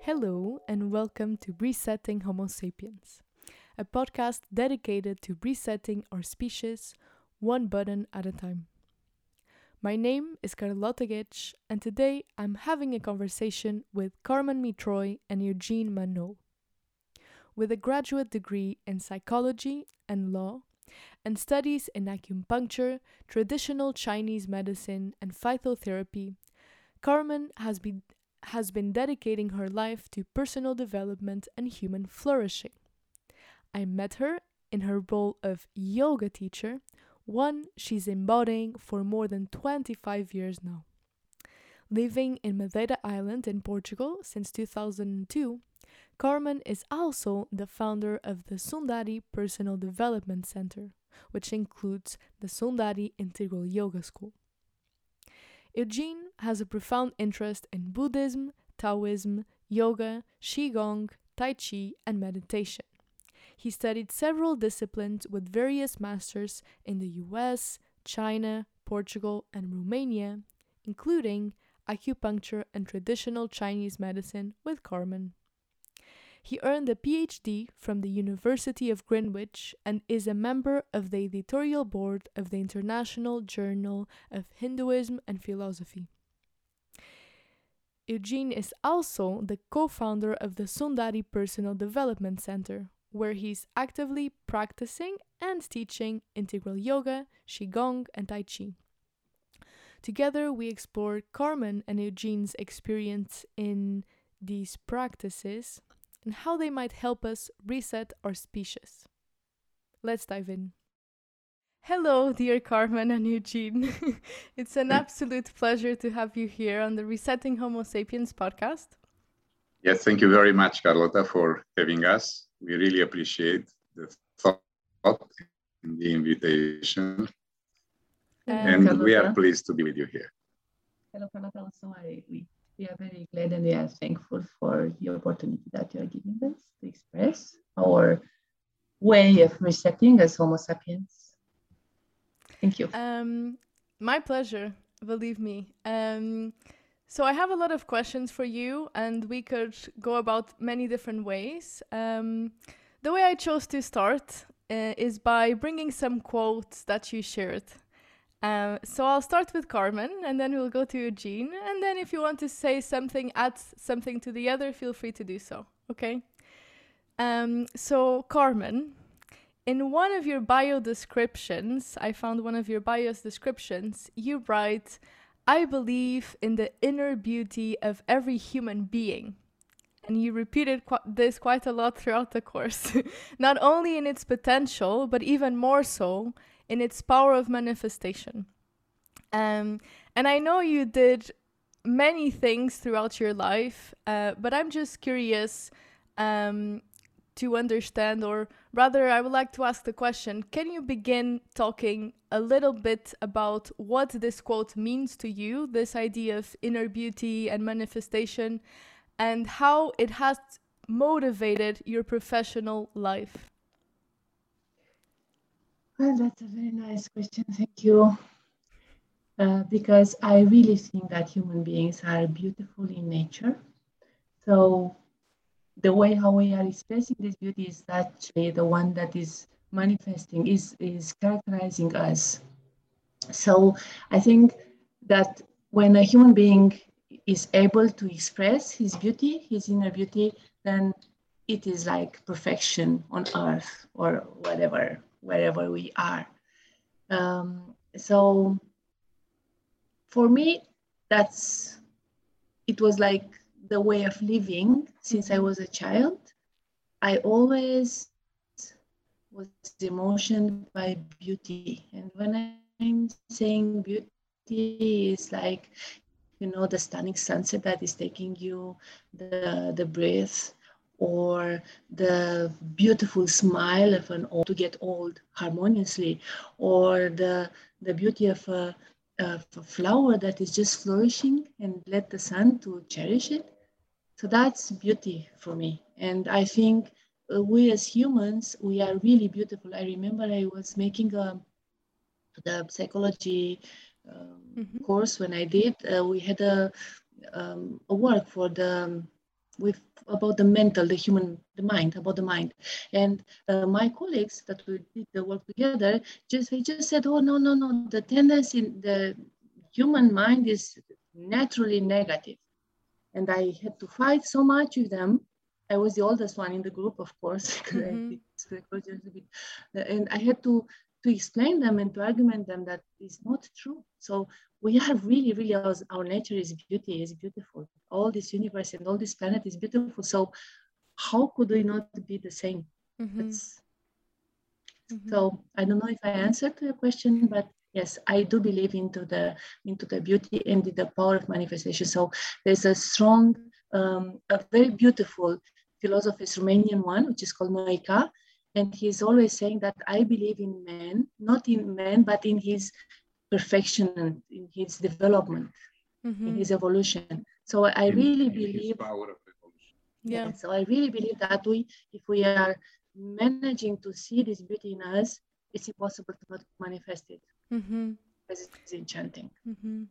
Hello, and welcome to Resetting Homo sapiens, a podcast dedicated to resetting our species one button at a time. My name is Carlotta Gitsch, and today I'm having a conversation with Carmen Mitroy and Eugene Manot. With a graduate degree in psychology and law, and studies in acupuncture, traditional Chinese medicine, and phytotherapy, Carmen has been, has been dedicating her life to personal development and human flourishing. I met her in her role of yoga teacher, one she's embodying for more than 25 years now. Living in Madeira Island in Portugal since 2002, Carmen is also the founder of the Sundari Personal Development Center, which includes the Sundari Integral Yoga School. Eugene has a profound interest in Buddhism, Taoism, yoga, Qigong, Tai Chi, and meditation. He studied several disciplines with various masters in the US, China, Portugal, and Romania, including acupuncture and traditional Chinese medicine with Carmen. He earned a PhD from the University of Greenwich and is a member of the editorial board of the International Journal of Hinduism and Philosophy. Eugene is also the co founder of the Sundari Personal Development Center, where he's actively practicing and teaching integral yoga, Qigong, and Tai Chi. Together, we explore Carmen and Eugene's experience in these practices and how they might help us reset our species. Let's dive in. Hello, dear Carmen and Eugene. it's an absolute pleasure to have you here on the Resetting Homo Sapiens podcast. Yes, thank you very much, Carlotta, for having us. We really appreciate the thought and the invitation. and we are pleased to be with you here. Hello, Carlotta. We are very glad and we are thankful for the opportunity that you are giving us to express our way of resetting as Homo sapiens. Thank you. Um, my pleasure, believe me. Um, so I have a lot of questions for you, and we could go about many different ways. Um, the way I chose to start uh, is by bringing some quotes that you shared um, so I'll start with Carmen, and then we'll go to Eugene, and then if you want to say something, add something to the other, feel free to do so. Okay. Um, so Carmen, in one of your bio descriptions, I found one of your bio descriptions. You write, "I believe in the inner beauty of every human being." and you repeated qu- this quite a lot throughout the course, not only in its potential, but even more so in its power of manifestation. Um, and I know you did many things throughout your life, uh, but I'm just curious um, to understand, or rather, I would like to ask the question can you begin talking a little bit about what this quote means to you, this idea of inner beauty and manifestation, and how it has motivated your professional life? Well, that's a very nice question. Thank you. Uh, because I really think that human beings are beautiful in nature. So the way how we are expressing this beauty is actually the one that is manifesting, is, is characterizing us. So I think that when a human being is able to express his beauty, his inner beauty, then it is like perfection on earth or whatever wherever we are. Um, so for me, that's it was like the way of living since I was a child. I always was emotioned by beauty. And when I'm saying beauty is like, you know, the stunning sunset that is taking you, the the breath, or the beautiful smile of an old to get old harmoniously, or the, the beauty of a, of a flower that is just flourishing and let the sun to cherish it. So that's beauty for me. And I think uh, we as humans, we are really beautiful. I remember I was making a the psychology um, mm-hmm. course when I did. Uh, we had a, um, a work for the with about the mental, the human, the mind, about the mind. And uh, my colleagues that we did the work together, just they just said, "Oh no, no, no! The tendency in the human mind is naturally negative." And I had to fight so much with them I was the oldest one in the group, of course, mm-hmm. and I had to to explain them and to argument them that is not true. So we are really, really our, our nature is beauty, is beautiful. All this universe and all this planet is beautiful. So how could we not be the same? Mm-hmm. Mm-hmm. So I don't know if I answered to your question, but yes, I do believe into the into the beauty and the power of manifestation. So there's a strong, um, a very beautiful philosopher's Romanian one, which is called Noica. And he's always saying that I believe in man, not in man, but in his perfection and in his development, mm-hmm. in his evolution. So I in, really in believe. Yeah. So I really believe that we, if we are managing to see this beauty in us, it's impossible to not manifest it. Mm-hmm. Because it's enchanting. Mm-hmm.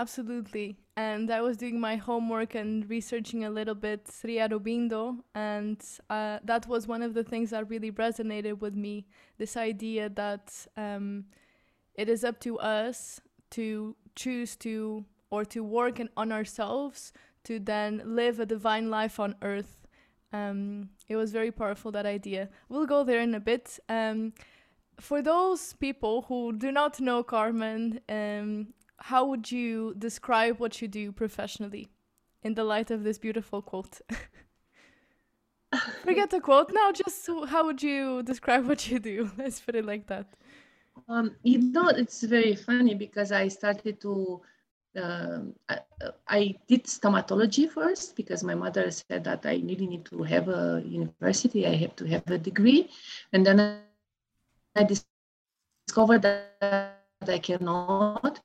Absolutely. And I was doing my homework and researching a little bit Sri Aurobindo, and uh, that was one of the things that really resonated with me. This idea that um, it is up to us to choose to or to work in, on ourselves to then live a divine life on earth. Um, it was very powerful that idea. We'll go there in a bit. Um, for those people who do not know Carmen, um, how would you describe what you do professionally in the light of this beautiful quote? Forget the quote now, just how would you describe what you do? Let's put it like that. Um, you know, it's very funny because I started to, uh, I, I, did stomatology first because my mother said that I really need to have a university, I have to have a degree. And then I discovered that I cannot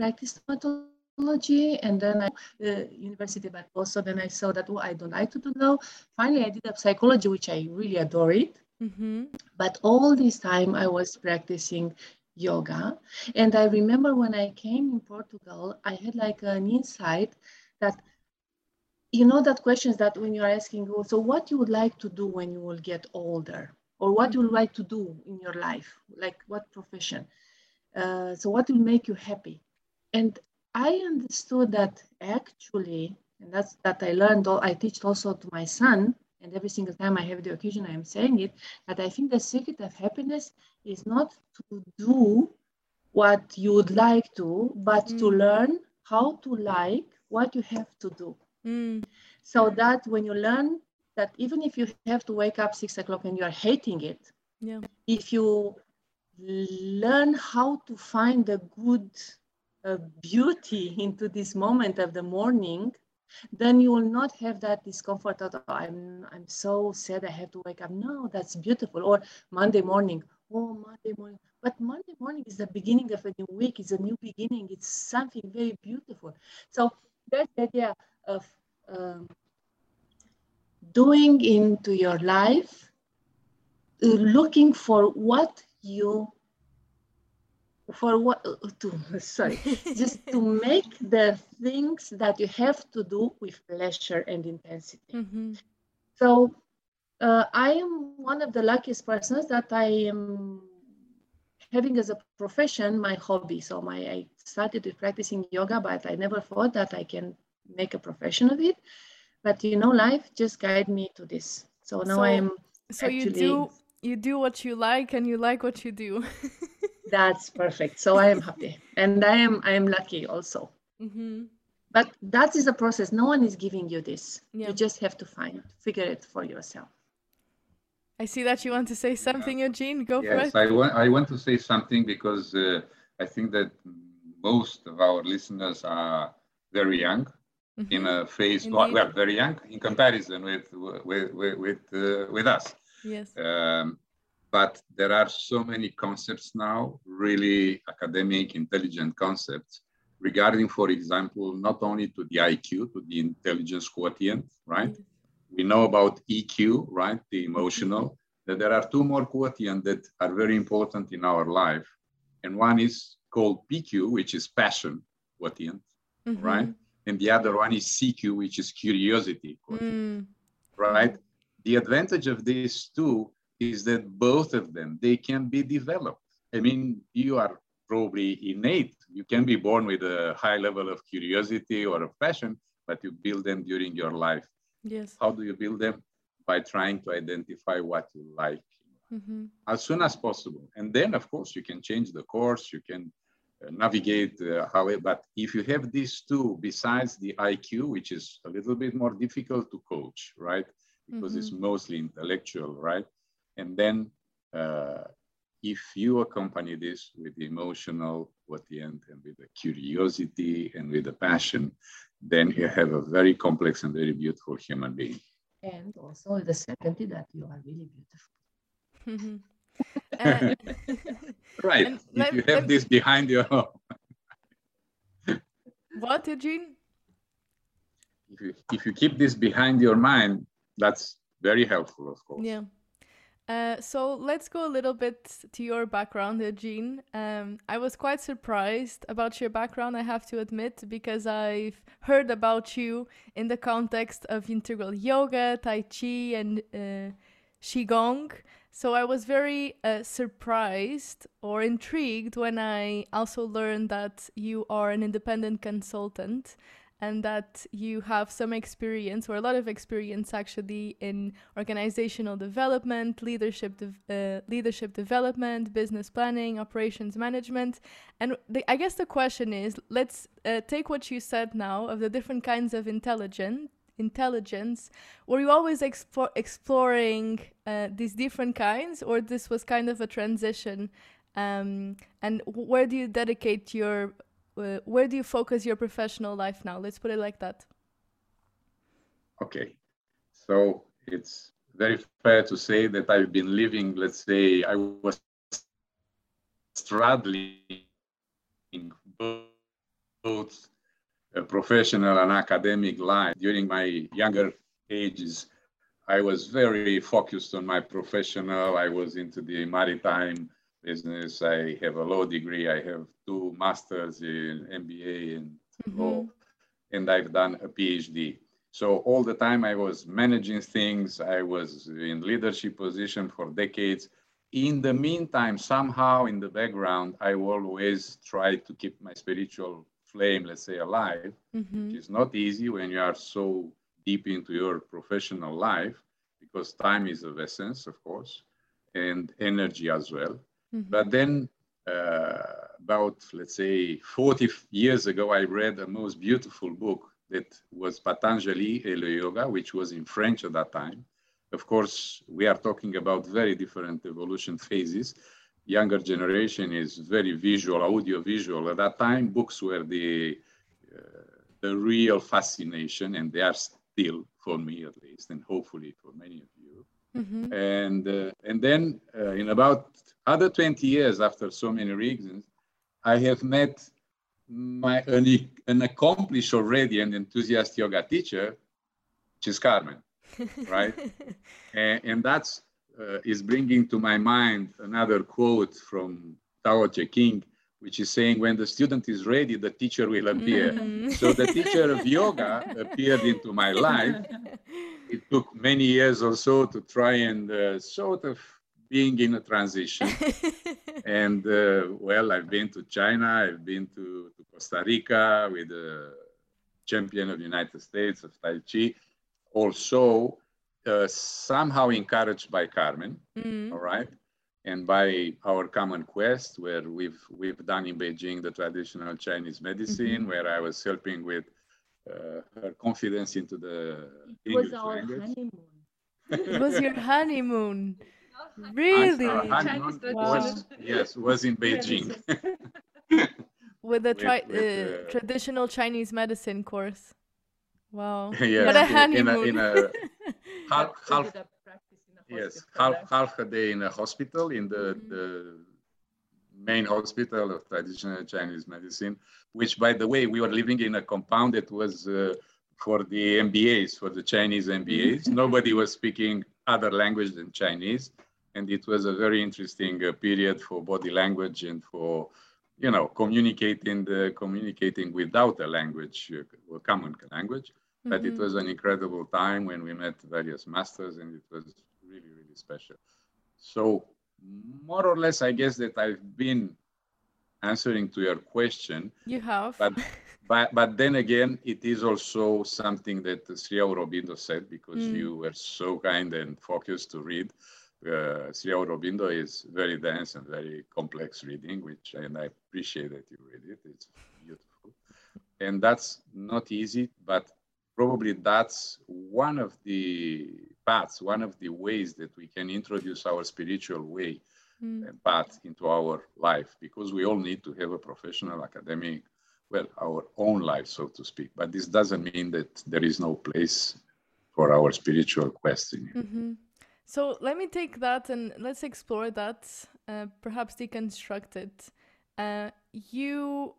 practice stomatology and then I uh, university, but also then I saw that oh, I don't like to do now. Finally, I did a psychology, which I really adore it. Mm-hmm. But all this time I was practicing yoga. And I remember when I came in Portugal, I had like an insight that you know that questions that when you're asking oh, so what you would like to do when you will get older or what you would like to do in your life like what profession uh, so what will make you happy and I understood that actually, and that's that I learned, all I teach also to my son, and every single time I have the occasion, I am saying it, that I think the secret of happiness is not to do what you would like to, but mm. to learn how to like what you have to do. Mm. So that when you learn that even if you have to wake up six o'clock and you are hating it, yeah. if you learn how to find the good uh, beauty into this moment of the morning, then you will not have that discomfort of, oh, I'm, I'm so sad I have to wake up. No, that's beautiful. Or Monday morning, oh, Monday morning. But Monday morning is the beginning of a new week, it's a new beginning, it's something very beautiful. So that's the idea of um, doing into your life, uh, looking for what you for what to sorry just to make the things that you have to do with pleasure and intensity. Mm-hmm. so uh, i am one of the luckiest persons that i am having as a profession my hobby. So my i started with practicing yoga but i never thought that i can make a profession of it. But you know life just guided me to this. So now so, i am so actually, you do you do what you like and you like what you do That's perfect. So I am happy, and I am I am lucky also. Mm-hmm. But that is a process. No one is giving you this. Yeah. You just have to find, figure it for yourself. I see that you want to say something, Eugene. Go yes, for it. Yes, I want I want to say something because uh, I think that most of our listeners are very young mm-hmm. in a phase. Well, well, very young in comparison with with with with, uh, with us. Yes. Um, but there are so many concepts now, really academic, intelligent concepts regarding, for example, not only to the IQ, to the intelligence quotient, right? we know about EQ, right? The emotional. That there are two more quotients that are very important in our life. And one is called PQ, which is passion quotient, mm-hmm. right? And the other one is CQ, which is curiosity quotient, mm. right? The advantage of these two is that both of them, they can be developed. I mean, you are probably innate. You can be born with a high level of curiosity or of passion, but you build them during your life. Yes. How do you build them? By trying to identify what you like mm-hmm. as soon as possible. And then, of course, you can change the course, you can uh, navigate uh, how it, but if you have these two besides the IQ, which is a little bit more difficult to coach, right? Because mm-hmm. it's mostly intellectual, right? And then uh, if you accompany this with the emotional at the end and with the curiosity and with the passion, then you have a very complex and very beautiful human being. And also the certainty that you are really beautiful. Right. if let, you have this behind your what, Eugene? If you, if you keep this behind your mind, that's very helpful, of course. Yeah. Uh, so let's go a little bit to your background, Eugene. Um, I was quite surprised about your background, I have to admit, because I've heard about you in the context of integral yoga, Tai Chi, and uh, Qigong. So I was very uh, surprised or intrigued when I also learned that you are an independent consultant and that you have some experience or a lot of experience actually in organizational development, leadership, de- uh, leadership development, business planning, operations management. And the, I guess the question is, let's uh, take what you said now of the different kinds of intelligence. Intelligence. Were you always expo- exploring uh, these different kinds, or this was kind of a transition? Um, and where do you dedicate your uh, where do you focus your professional life now? Let's put it like that. Okay. So it's very fair to say that I've been living, let's say, I was straddling both a professional and academic life. During my younger ages, I was very focused on my professional. I was into the maritime business. I have a law degree. I have two masters in MBA and mm-hmm. law, and I've done a PhD. So all the time I was managing things. I was in leadership position for decades. In the meantime, somehow in the background, I always try to keep my spiritual flame, let's say, alive, mm-hmm. which is not easy when you are so deep into your professional life, because time is of essence, of course, and energy as well. Mm-hmm. But then, uh, about let's say 40 years ago, I read a most beautiful book that was Patanjali et le Yoga, which was in French at that time. Of course, we are talking about very different evolution phases. Younger generation is very visual, audio visual. At that time, books were the uh, the real fascination, and they are still for me at least, and hopefully for many of you. Mm-hmm. And uh, and then uh, in about other 20 years after so many reasons, I have met my an, an accomplished already and enthusiast yoga teacher, which is Carmen, right? and, and that's uh, is bringing to my mind another quote from Tao Te Ching, which is saying, when the student is ready, the teacher will appear. Mm. So the teacher of yoga appeared into my life. It took many years or so to try and uh, sort of being in a transition. and uh, well, I've been to China, I've been to, to Costa Rica with the champion of the United States of Tai Chi. Also, uh, somehow encouraged by Carmen, mm-hmm. all right, and by our common quest, where we've we've done in Beijing the traditional Chinese medicine, mm-hmm. where I was helping with her confidence into the it English was our language. honeymoon. it was your honeymoon. Really? Was, yes, was in Beijing. with the tri- with, uh, uh, traditional Chinese medicine course. Wow. yes, what a honeymoon. In a, in a half, half, yes, half, half a day in a hospital, in the, mm-hmm. the main hospital of traditional Chinese medicine, which, by the way, we were living in a compound that was uh, for the MBAs, for the Chinese MBAs. Nobody was speaking other language than Chinese. And it was a very interesting uh, period for body language and for, you know, communicating, the, communicating without a language, uh, a common language. Mm-hmm. But it mm-hmm. was an incredible time when we met various masters and it was really, really special. So more or less, I guess that I've been answering to your question. You have. But, but, but then again, it is also something that Sri Aurobindo said because mm. you were so kind and focused to read. Uh, Sri Aurobindo is very dense and very complex reading, which and I appreciate that you read it. It's beautiful, and that's not easy, but probably that's one of the paths, one of the ways that we can introduce our spiritual way mm. path into our life, because we all need to have a professional, academic, well, our own life, so to speak. But this doesn't mean that there is no place for our spiritual questioning. Mm-hmm. So let me take that and let's explore that, uh, perhaps deconstruct it. Uh, you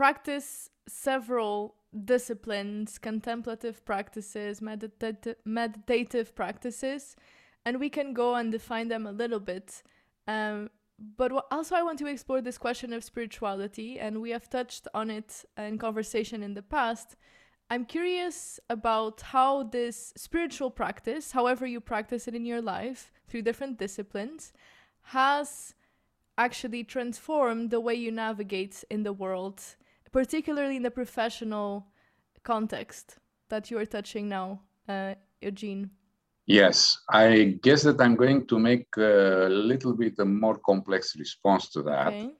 practice several disciplines, contemplative practices, medita- meditative practices, and we can go and define them a little bit. Um, but also, I want to explore this question of spirituality, and we have touched on it in conversation in the past. I'm curious about how this spiritual practice, however you practice it in your life through different disciplines, has actually transformed the way you navigate in the world, particularly in the professional context that you are touching now, uh, Eugene. Yes, I guess that I'm going to make a little bit a more complex response to that. Okay.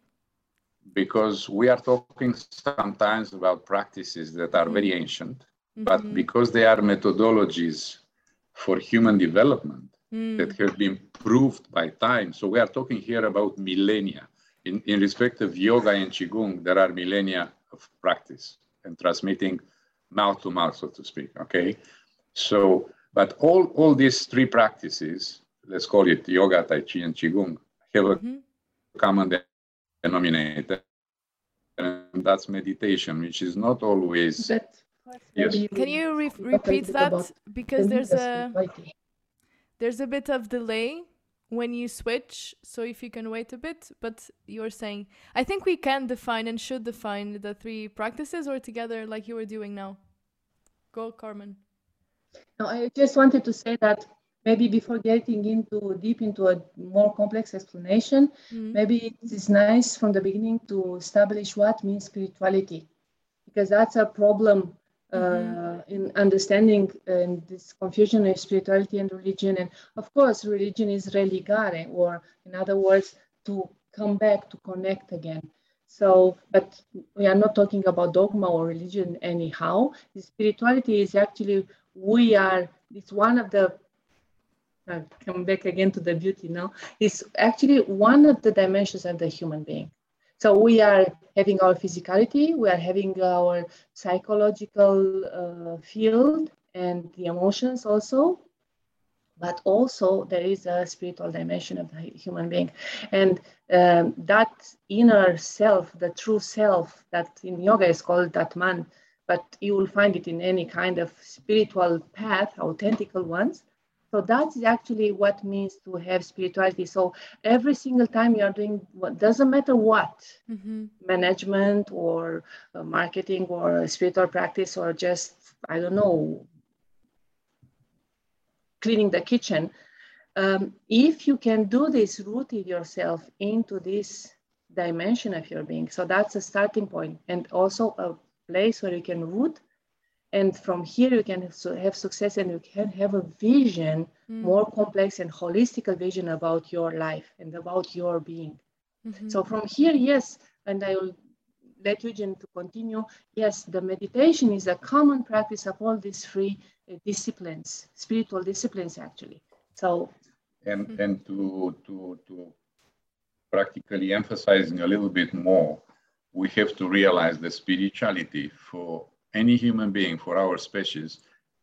Because we are talking sometimes about practices that are mm-hmm. very ancient, mm-hmm. but because they are methodologies for human development mm. that have been proved by time. So we are talking here about millennia. In, in respect of yoga and qigong, there are millennia of practice and transmitting mouth to mouth, so to speak. Okay, so but all, all these three practices, let's call it yoga, Tai Chi, and Qigong, have a mm-hmm. common denominator, and that's meditation, which is not always. But yes. Can you re- repeat that? Because there's a there's a bit of delay when you switch. So if you can wait a bit, but you're saying I think we can define and should define the three practices or together like you were doing now. Go, Carmen. no I just wanted to say that maybe before getting into deep into a more complex explanation, mm-hmm. maybe it is nice from the beginning to establish what means spirituality, because that's a problem mm-hmm. in understanding uh, this confusion of spirituality and religion. And of course, religion is religare, or in other words, to come back to connect again. So, but we are not talking about dogma or religion anyhow. The Spirituality is actually we are, it's one of the, uh, come back again to the beauty now, it's actually one of the dimensions of the human being. So we are having our physicality, we are having our psychological uh, field and the emotions also, but also there is a spiritual dimension of the human being. And um, that inner self, the true self that in yoga is called Atman, but you will find it in any kind of spiritual path, authentical ones. So that's actually what means to have spirituality. So every single time you are doing what doesn't matter what mm-hmm. management or uh, marketing or spiritual practice or just I don't know cleaning the kitchen. Um, if you can do this, rooted yourself into this dimension of your being. So that's a starting point, and also a place where you can root and from here you can have success and you can have a vision mm. more complex and holistic vision about your life and about your being mm-hmm. so from here yes and i will let Eugene to continue yes the meditation is a common practice of all these three uh, disciplines spiritual disciplines actually so and mm-hmm. and to to to practically emphasizing a little bit more we have to realize that spirituality for any human being, for our species,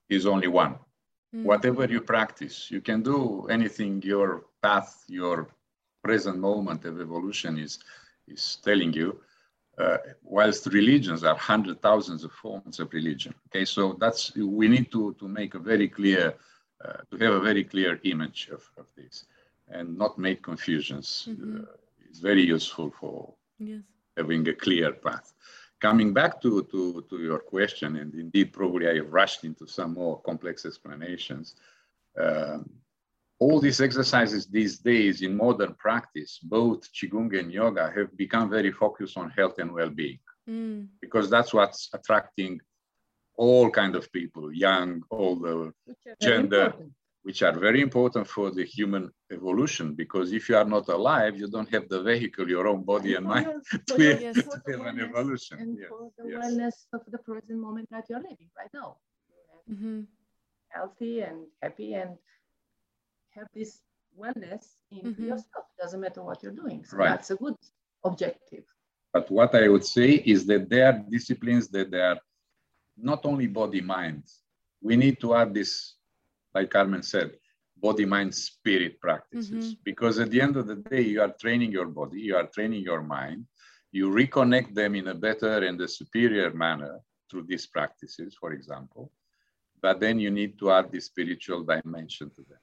is only one. Mm-hmm. Whatever you practice, you can do anything your path, your present moment of evolution is, is telling you. uh, whilst religions are hundred thousands of forms of religion. Okay, so that's we need to to make a very clear uh, to have a very clear image of, of this and not make confusions. Mm-hmm. Uh, it's very useful for yes. having a clear path. Coming back to, to, to your question, and indeed, probably I rushed into some more complex explanations. Um, all these exercises these days in modern practice, both Qigong and yoga, have become very focused on health and well-being mm. because that's what's attracting all kind of people, young, older, gender, important. Which are very important for the human evolution. Because if you are not alive, you don't have the vehicle, your own body and, and mind, to, your, yes, to have an evolution. And yes, for the yes. wellness of the present moment that you're living right now. Mm-hmm. Healthy and happy and have this wellness in mm-hmm. yourself. Doesn't matter what you're doing. So right. that's a good objective. But what I would say is that there are disciplines that they are not only body mind. We need to add this, like Carmen said, body mind spirit practices. Mm-hmm. Because at the end of the day, you are training your body, you are training your mind, you reconnect them in a better and a superior manner through these practices, for example. But then you need to add the spiritual dimension to them.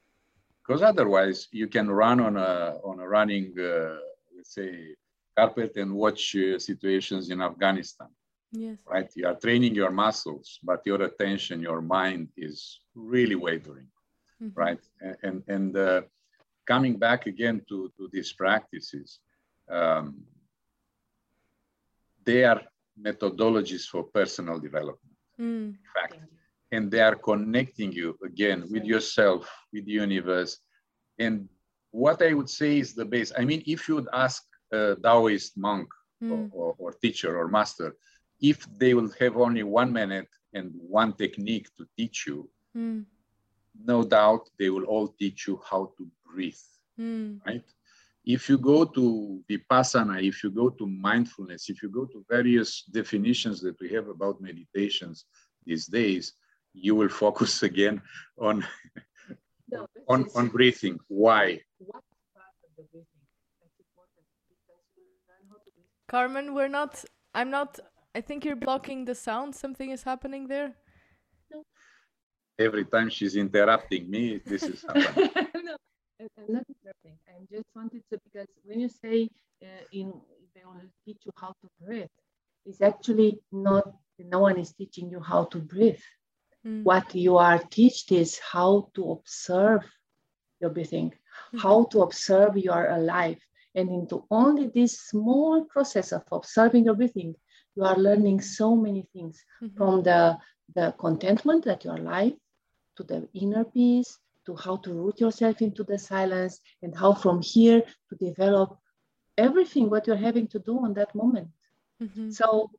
Because otherwise, you can run on a, on a running, uh, let's say, carpet and watch uh, situations in Afghanistan Yes. Right? You are training your muscles, but your attention, your mind is really wavering. Mm-hmm. Right? And, and, and uh, coming back again to, to these practices, um, they are methodologies for personal development. Mm. In fact, and they are connecting you again with yourself, with the universe. And what I would say is the base. I mean, if you would ask a Taoist monk mm. or, or, or, teacher or master, if they will have only one minute and one technique to teach you, mm. no doubt they will all teach you how to breathe, mm. right? If you go to Vipassana, if you go to mindfulness, if you go to various definitions that we have about meditations these days, you will focus again on, no, on, on breathing. Why? Carmen, we're not, I'm not I think you're blocking the sound. Something is happening there. No. Every time she's interrupting me, this is happening. no, I'm not interrupting. I just wanted to because when you say uh, in they will teach you how to breathe, it's actually not. No one is teaching you how to breathe. Mm. What you are taught is how to observe your breathing, mm-hmm. how to observe you are alive, and into only this small process of observing your breathing, you are learning so many things mm-hmm. from the, the contentment that you are alive to the inner peace to how to root yourself into the silence and how from here to develop everything what you're having to do on that moment mm-hmm. so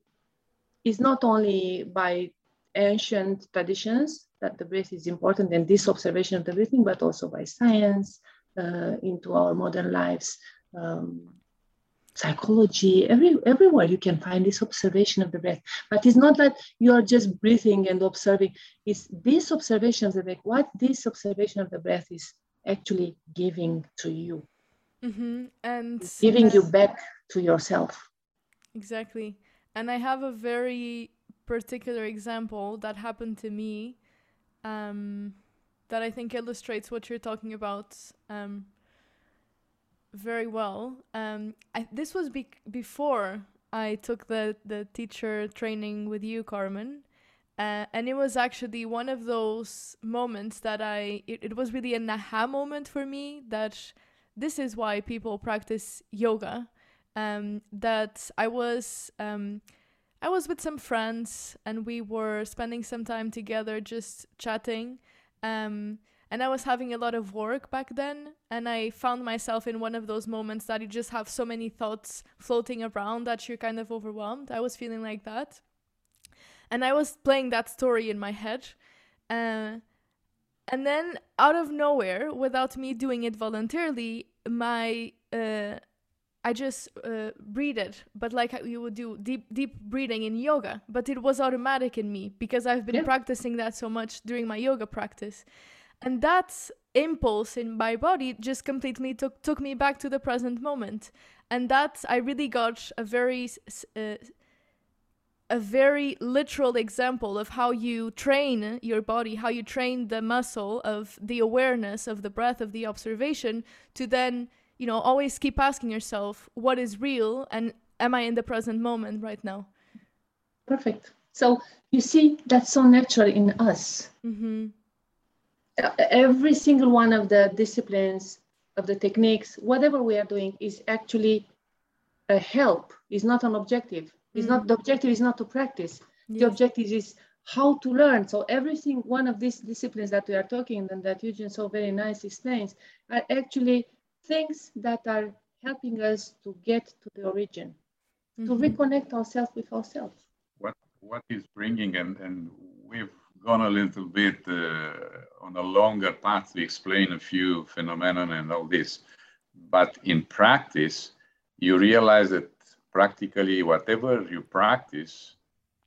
it's not only by ancient traditions that the breath is important and this observation of the breathing but also by science uh, into our modern lives um, psychology, every, everywhere you can find this observation of the breath. But it's not that you are just breathing and observing. It's this observation of the breath, what this observation of the breath is actually giving to you. Mm-hmm. And it's giving you back to yourself. Exactly. And I have a very particular example that happened to me um, that I think illustrates what you're talking about. Um, very well. Um, I, this was be- before I took the, the teacher training with you, Carmen. Uh, and it was actually one of those moments that I, it, it was really an aha moment for me that this is why people practice yoga. Um, that I was, um, I was with some friends and we were spending some time together just chatting. Um, and I was having a lot of work back then. And I found myself in one of those moments that you just have so many thoughts floating around that you're kind of overwhelmed. I was feeling like that. And I was playing that story in my head. Uh, and then out of nowhere, without me doing it voluntarily, my uh, I just uh, breathed, but like you would do deep, deep breathing in yoga. But it was automatic in me because I've been yeah. practicing that so much during my yoga practice and that impulse in my body just completely took took me back to the present moment. And that i really got a very uh, a very literal example of how you train your body how you train the muscle of the awareness of the breath of the observation to then you know always keep asking yourself what is real? And am i in the present moment right now? Perfect. So you see that's so natural in us. Mm-hmm every single one of the disciplines of the techniques, whatever we are doing is actually a help, is not an objective. Is mm-hmm. not the objective is not to practice. Yes. The objective is how to learn. So everything one of these disciplines that we are talking and that Eugene so very nice explains are actually things that are helping us to get to the origin, mm-hmm. to reconnect ourselves with ourselves. What what is bringing and and we've gone a little bit uh, on a longer path to explain a few phenomena and all this. But in practice, you realize that practically whatever you practice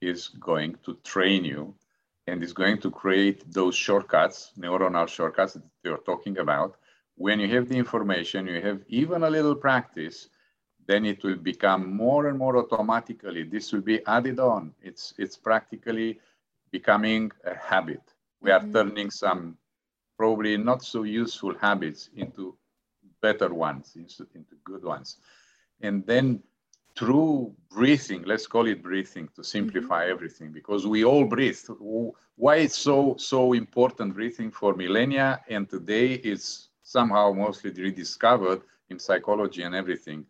is going to train you and is going to create those shortcuts, neuronal shortcuts that you're talking about. When you have the information, you have even a little practice, then it will become more and more automatically. This will be added on. It's, it's practically becoming a habit. We are mm-hmm. turning some probably not so useful habits into better ones, into, into good ones. And then through breathing, let's call it breathing to simplify mm-hmm. everything, because we all breathe. Why it's so so important breathing for millennia and today is somehow mostly rediscovered in psychology and everything,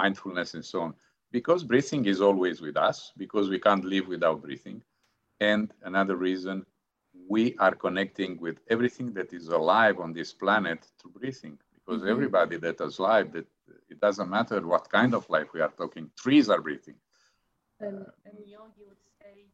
mindfulness and so on. Because breathing is always with us, because we can't live without breathing. And another reason, we are connecting with everything that is alive on this planet through breathing. Because mm-hmm. everybody that is alive, that it doesn't matter what kind of life we are talking, trees are breathing. And, and Yogi would say,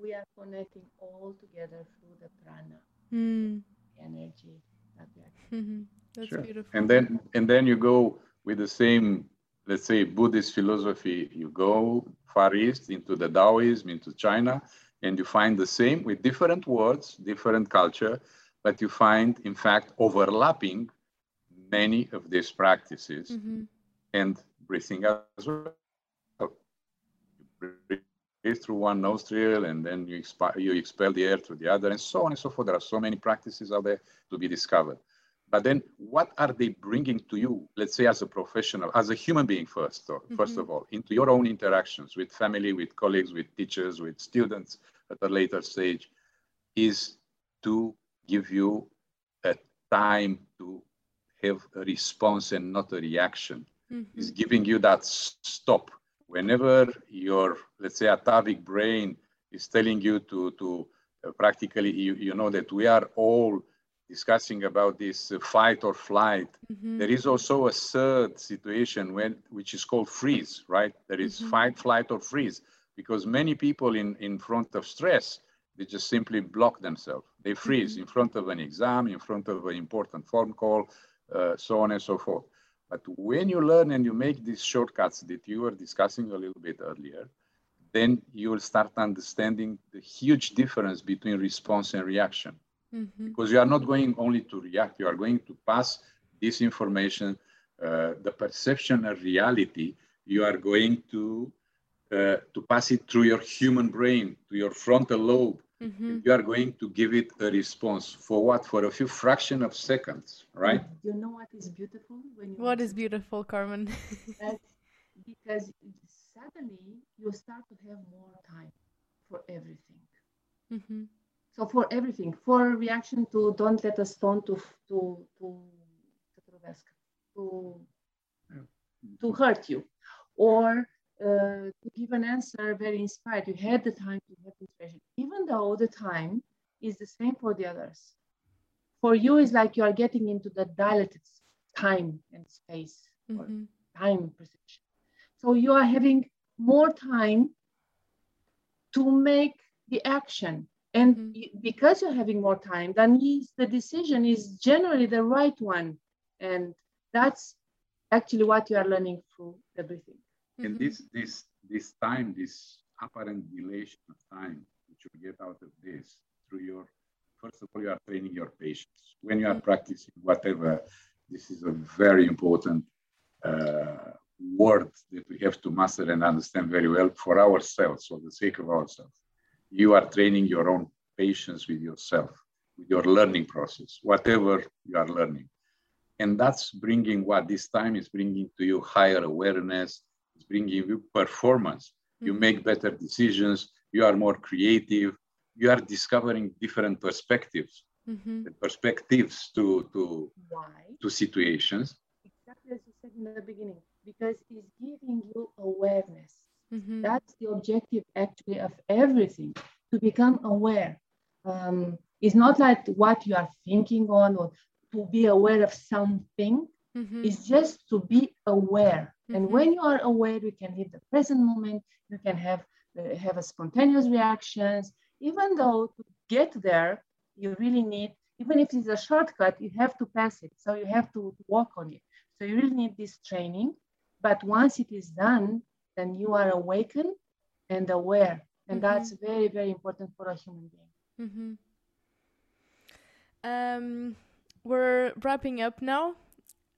we are connecting all together through the prana, mm. energy that we are. Mm-hmm. That's sure. beautiful. And then, and then you go with the same, let's say, Buddhist philosophy. You go far east into the Taoism, into China, and you find the same with different words, different culture, but you find, in fact, overlapping many of these practices mm-hmm. and breathing as well. You breathe through one nostril and then you, expi- you expel the air through the other, and so on and so forth. There are so many practices out there to be discovered. But then, what are they bringing to you, let's say, as a professional, as a human being, first, or, mm-hmm. first of all, into your own interactions with family, with colleagues, with teachers, with students at a later stage, is to give you a time to have a response and not a reaction. Mm-hmm. Is giving you that stop. Whenever your, let's say, atavic brain is telling you to, to uh, practically, you, you know that we are all discussing about this uh, fight or flight, mm-hmm. there is also a third situation when, which is called freeze, right? There is mm-hmm. fight, flight, or freeze, because many people in, in front of stress, they just simply block themselves. They freeze mm-hmm. in front of an exam, in front of an important phone call, uh, so on and so forth. But when you learn and you make these shortcuts that you were discussing a little bit earlier, then you will start understanding the huge difference between response and reaction mm-hmm. because you are not going only to react, you are going to pass this information, uh, the perception of reality, you are going to uh, to pass it through your human brain, to your frontal lobe. Mm-hmm. You are going to give it a response for what? For a few fraction of seconds, right? You know what is beautiful when you. What is beautiful, Carmen? because suddenly you start to have more time for everything. Mm-hmm. So for everything, for reaction to don't let us stone to to to to, to hurt you, or uh, to give an answer very inspired. You had the time to have inspiration, even though the time is the same for the others. For you, it's like you are getting into the dilated time and space, mm-hmm. time perception. So you are having more time to make the action and mm-hmm. because you're having more time, that means the decision is generally the right one. And that's actually what you are learning through everything. And mm-hmm. this this this time, this apparent dilation of time which you get out of this through your first of all, you are training your patience. When you are practicing whatever, this is a very important uh, word that we have to master and understand very well for ourselves, for the sake of ourselves. You are training your own patience with yourself, with your learning process, whatever you are learning. And that's bringing what this time is bringing to you higher awareness, it's bringing you performance. Mm-hmm. You make better decisions, you are more creative, you are discovering different perspectives, mm-hmm. perspectives to, to, Why? to situations. Exactly as you said in the beginning, because it's giving you awareness. Mm-hmm. That's the objective actually of everything to become aware. Um, it's not like what you are thinking on or to be aware of something. Mm-hmm. It's just to be aware. Mm-hmm. And when you are aware, you can live the present moment. You can have uh, have a spontaneous reactions. Even though to get there, you really need, even if it's a shortcut, you have to pass it. So you have to walk on it. So you really need this training. But once it is done, then you are awakened and aware. And mm-hmm. that's very, very important for a human being. Mm-hmm. Um, we're wrapping up now.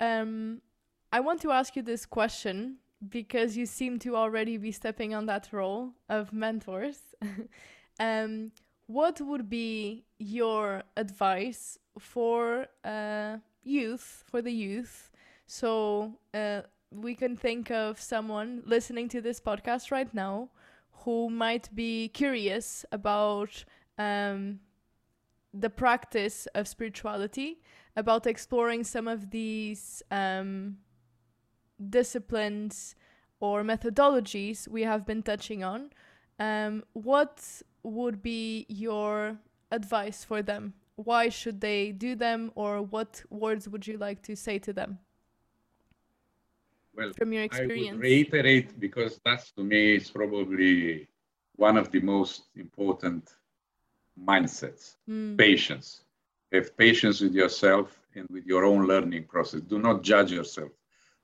Um, I want to ask you this question because you seem to already be stepping on that role of mentors. um, what would be your advice for uh, youth, for the youth? So uh, we can think of someone listening to this podcast right now who might be curious about um, the practice of spirituality, about exploring some of these um, disciplines or methodologies we have been touching on. Um, what would be your advice for them? Why should they do them, or what words would you like to say to them? Well, from your experience, I would reiterate because that's to me is probably one of the most important mindsets mm. patience. Have patience with yourself and with your own learning process. Do not judge yourself.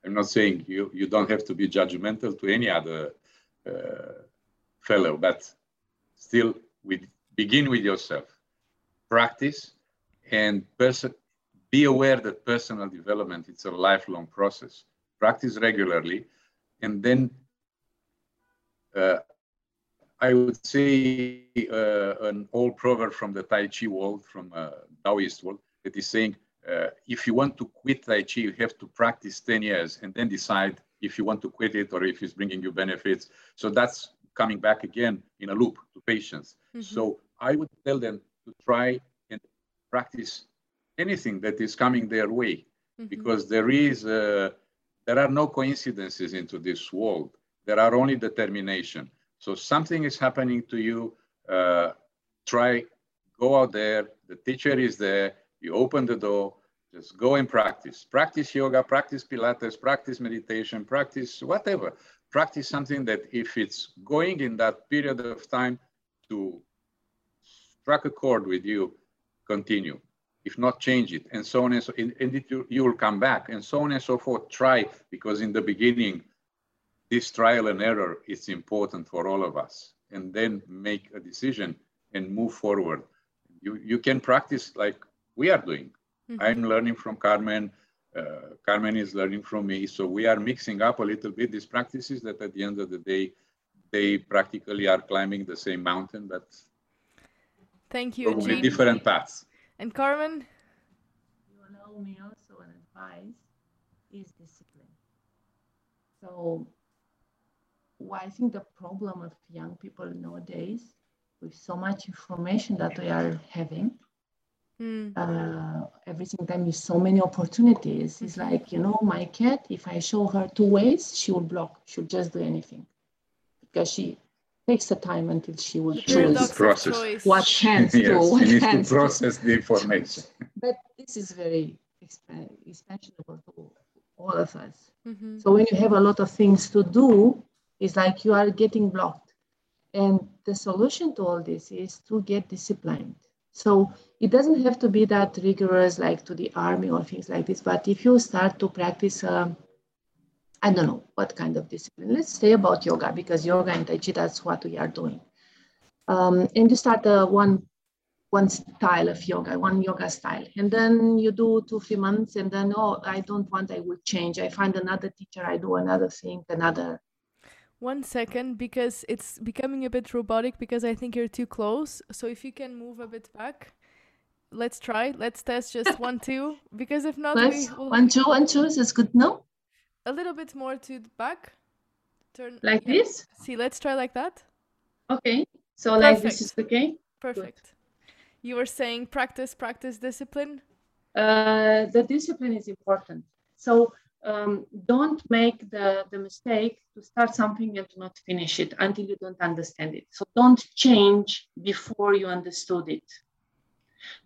I'm not saying you you don't have to be judgmental to any other uh, fellow but still with begin with yourself. Practice and person be aware that personal development it's a lifelong process practice regularly and then uh, I would say uh, an old proverb from the Tai Chi world, from uh, Taoist world, that is saying, uh, if you want to quit Tai Chi, you have to practice 10 years and then decide if you want to quit it or if it's bringing you benefits. So that's coming back again in a loop to patience. Mm-hmm. So I would tell them to try and practice anything that is coming their way mm-hmm. because there is, uh, there are no coincidences into this world. There are only determination. So something is happening to you. Uh, try, go out there. The teacher is there. You open the door. Just go and practice. Practice yoga, practice Pilates, practice meditation, practice whatever. Practice something that if it's going in that period of time to strike a chord with you, continue. If not, change it, and so on and so. And, and it, you, you will come back, and so on and so forth. Try because in the beginning this trial and error is important for all of us and then make a decision and move forward you you can practice like we are doing mm-hmm. i'm learning from carmen uh, carmen is learning from me so we are mixing up a little bit these practices that at the end of the day they practically are climbing the same mountain but thank you probably different paths and carmen you allow me also an advice is discipline so well, I think the problem of young people nowadays, with so much information that we are having, mm. uh, every single time with so many opportunities, it's mm-hmm. like, you know, my cat, if I show her two ways, she will block, she'll just do anything. Because she takes the time until she will choose process. what hands yes, do, what hands to process do. the information. But this is very expansionable to all of us. Mm-hmm. So when you have a lot of things to do, it's like you are getting blocked. And the solution to all this is to get disciplined. So it doesn't have to be that rigorous like to the army or things like this. But if you start to practice, um, I don't know what kind of discipline. Let's say about yoga because yoga and Tai Chi, that's what we are doing. Um, and you start uh, one one style of yoga, one yoga style. And then you do two, three months, and then, oh, I don't want, I will change. I find another teacher, I do another thing, another. One second, because it's becoming a bit robotic because I think you're too close. So if you can move a bit back, let's try. Let's test just one, two, because if not, we will... one, two, one, two. Is good No. A little bit more to the back. Turn like this. See, let's try like that. Okay. So Perfect. like this is okay. Perfect. Good. You were saying practice, practice, discipline? Uh, the discipline is important. So um, don't make the, the mistake to start something and to not finish it until you don't understand it. So don't change before you understood it.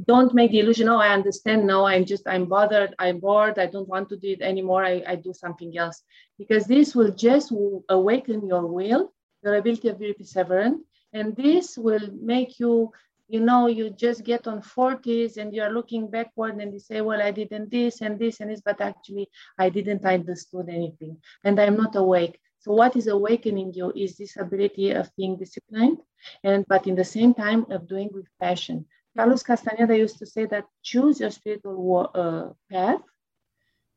Don't make the illusion, oh, I understand now, I'm just, I'm bothered, I'm bored, I don't want to do it anymore, I, I do something else. Because this will just awaken your will, your ability of be perseverant, and this will make you you know, you just get on 40s and you're looking backward and you say, well, I didn't this and this and this, but actually I didn't understood anything and I'm not awake. So what is awakening you is this ability of being disciplined and but in the same time of doing with passion. Carlos Castaneda used to say that choose your spiritual uh, path,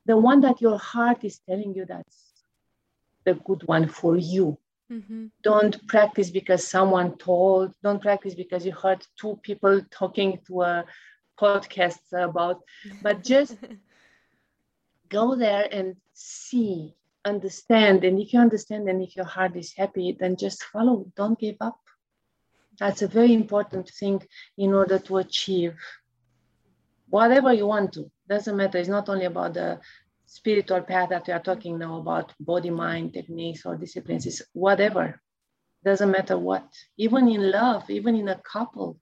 the one that your heart is telling you that's the good one for you Mm-hmm. Don't practice because someone told. Don't practice because you heard two people talking to a podcast about. But just go there and see, understand. And if you understand and if your heart is happy, then just follow. Don't give up. That's a very important thing in order to achieve whatever you want to. Doesn't matter. It's not only about the spiritual path that we are talking now about body mind techniques or disciplines. Is whatever. Doesn't matter what. Even in love even in a couple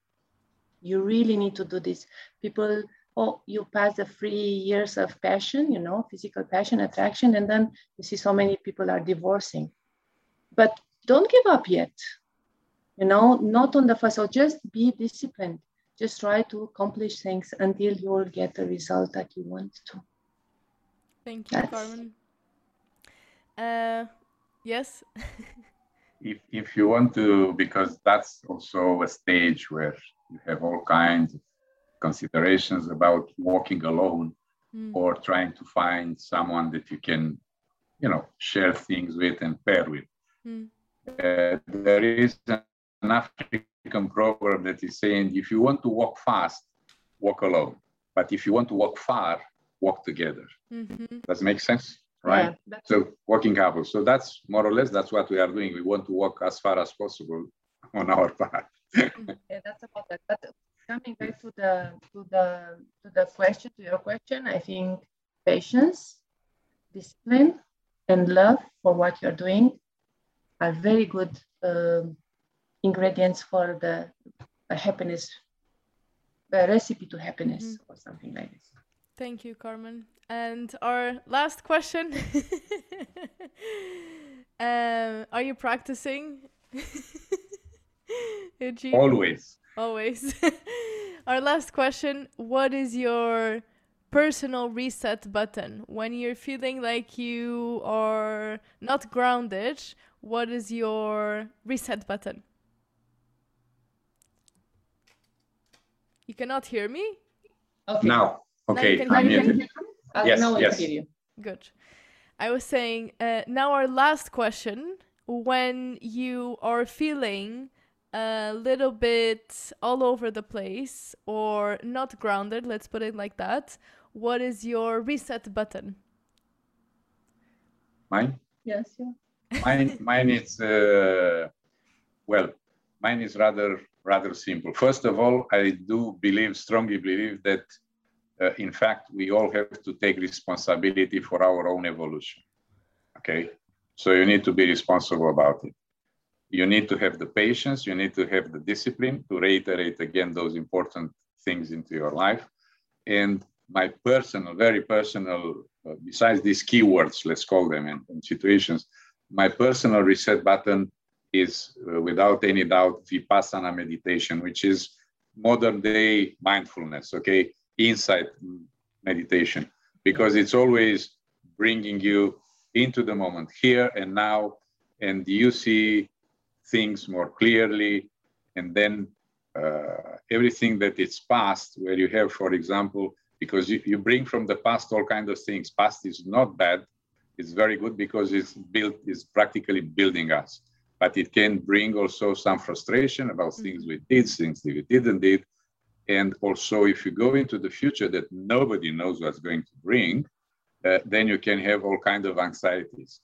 you really need to do this. People oh you pass the three years of passion you know physical passion attraction and then you see so many people are divorcing. But don't give up yet you know not on the first so just be disciplined just try to accomplish things until you will get the result that you want to Thank you, Carmen. Uh, yes. if if you want to, because that's also a stage where you have all kinds of considerations about walking alone mm. or trying to find someone that you can, you know, share things with and pair with. Mm. Uh, there is an African proverb that is saying, if you want to walk fast, walk alone. But if you want to walk far, walk together. Mm-hmm. Does it make sense? Right. Yeah, so working couples. So that's more or less that's what we are doing. We want to walk as far as possible on our path. yeah, that's about that. But coming back to the to the to the question to your question, I think patience, discipline, and love for what you're doing are very good um, ingredients for the happiness, the recipe to happiness, mm-hmm. or something like this. Thank you, Carmen. And our last question um, Are you practicing? Always. Always. our last question What is your personal reset button? When you're feeling like you are not grounded, what is your reset button? You cannot hear me? Okay. Now. Okay, I'm muted. Uh, yes, yes. Good. I was saying uh, now our last question. When you are feeling a little bit all over the place or not grounded, let's put it like that, what is your reset button? Mine? Yes, yeah. Mine, mine is, uh, well, mine is rather, rather simple. First of all, I do believe, strongly believe that uh, in fact, we all have to take responsibility for our own evolution. Okay, so you need to be responsible about it. You need to have the patience, you need to have the discipline to reiterate again those important things into your life. And my personal, very personal, uh, besides these keywords, let's call them and, in situations, my personal reset button is uh, without any doubt Vipassana meditation, which is modern day mindfulness. Okay, insight meditation because it's always bringing you into the moment here and now and you see things more clearly and then uh, everything that is past, where you have, for example, because you, you bring from the past all kinds of things. Past is not bad; it's very good because it's built, is practically building us. But it can bring also some frustration about mm-hmm. things we did, things that we didn't did, and also if you go into the future that nobody knows what's going to bring, uh, then you can have all kinds of anxieties.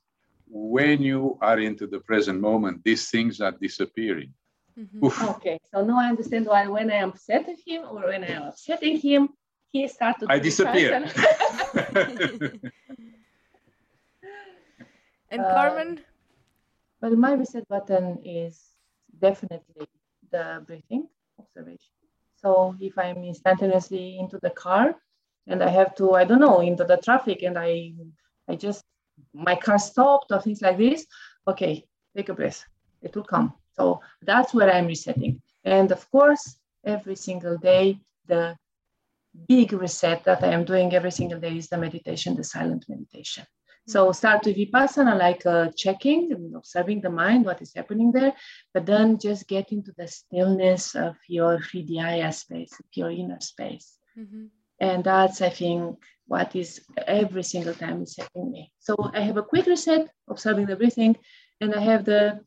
When you are into the present moment, these things are disappearing. Mm-hmm. Okay, so now I understand why when I am upset at him or when I am upsetting him, he started. I disappear. and uh, Carmen. Well, my reset button is definitely the breathing observation. So if I'm instantaneously into the car and I have to, I don't know, into the traffic and I, I just, my car stopped or things like this, okay, take a breath. It will come. So that's where I'm resetting. And of course, every single day, the big reset that I am doing every single day is the meditation, the silent meditation. So start with vipassana, like uh, checking and observing the mind, what is happening there, but then just get into the stillness of your hridaya space, of your inner space. Mm-hmm. And that's, I think, what is every single time is helping me. So I have a quick reset, observing everything, and I have the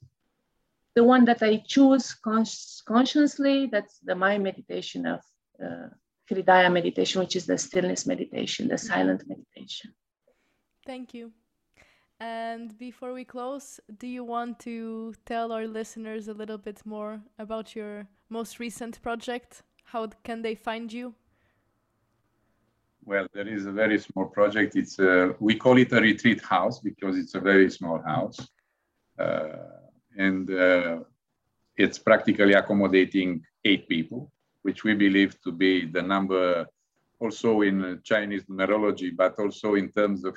the one that I choose cons- consciously. That's the my meditation of uh, Hridaya meditation, which is the stillness meditation, the silent meditation. Thank you. And before we close, do you want to tell our listeners a little bit more about your most recent project? How can they find you? Well, there is a very small project. It's a, we call it a retreat house because it's a very small house, uh, and uh, it's practically accommodating eight people, which we believe to be the number also in Chinese numerology, but also in terms of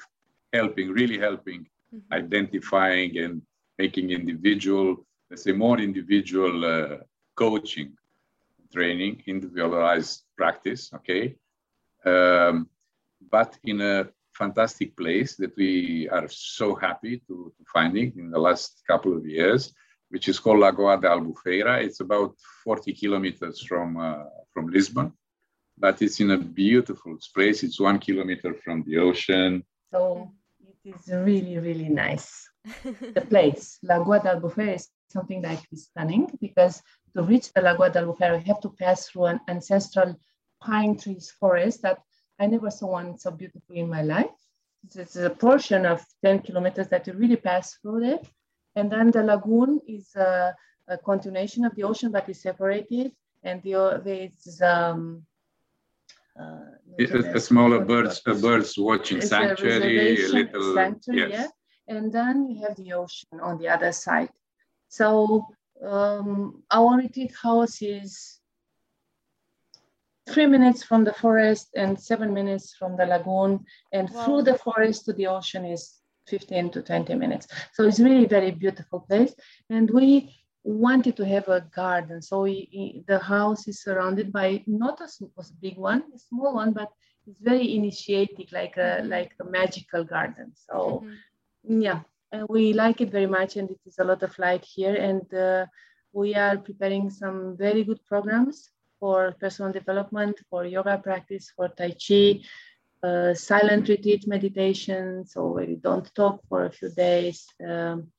helping, really helping, mm-hmm. identifying and making individual, let's say more individual uh, coaching, training, individualized practice, okay? Um, but in a fantastic place that we are so happy to, to finding in the last couple of years, which is called Lagoa de Albufeira. It's about 40 kilometers from, uh, from Lisbon, but it's in a beautiful place. It's one kilometer from the ocean. So it is really, really nice. the place, Lagoa de Albufeira, is something that is stunning because to reach the Lagoa de Albufeira, you have to pass through an ancestral pine trees forest that I never saw one so beautiful in my life. It's a portion of 10 kilometers that you really pass through there. And then the lagoon is a, a continuation of the ocean, but is separated. And the, there's um, uh, a, a, smaller birds, a birds watching it's sanctuary, a, a little sanctuary, yes. yeah. And then you have the ocean on the other side. So um, our retreat house is three minutes from the forest and seven minutes from the lagoon, and wow. through the forest to the ocean is 15 to 20 minutes. So it's really very beautiful place. And we wanted to have a garden. So we, the house is surrounded by not a, a, big one, a small one, but it's very initiatic, like a mm-hmm. like a magical garden. So mm-hmm. yeah, and we like it very much, and it is a lot of light here. And uh, we are preparing some very good programs for personal development, for yoga practice, for Tai Chi, uh, silent retreat meditation. So we don't talk for a few days. Um,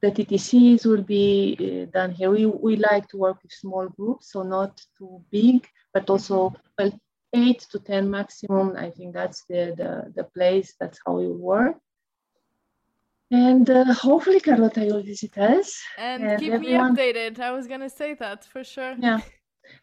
the TTCs will be uh, done here. We, we like to work with small groups, so not too big, but also well, eight to 10 maximum. I think that's the, the, the place, that's how we work. And uh, hopefully Carlota will visit us. And, and keep everyone... me updated. I was going to say that for sure. Yeah.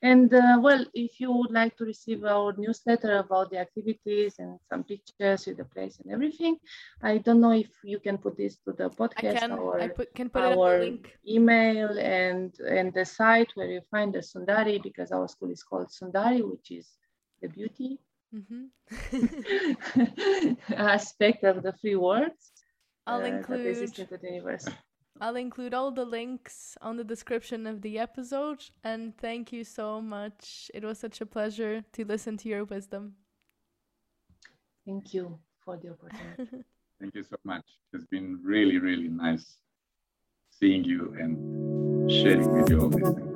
And uh, well, if you would like to receive our newsletter about the activities and some pictures with the place and everything, I don't know if you can put this to the podcast can, or put, can put our email and and the site where you find the Sundari because our school is called Sundari, which is the beauty mm-hmm. aspect of the three words. I'll uh, include the universe. I'll include all the links on the description of the episode. And thank you so much. It was such a pleasure to listen to your wisdom. Thank you for the opportunity. thank you so much. It's been really, really nice seeing you and sharing with you all these things.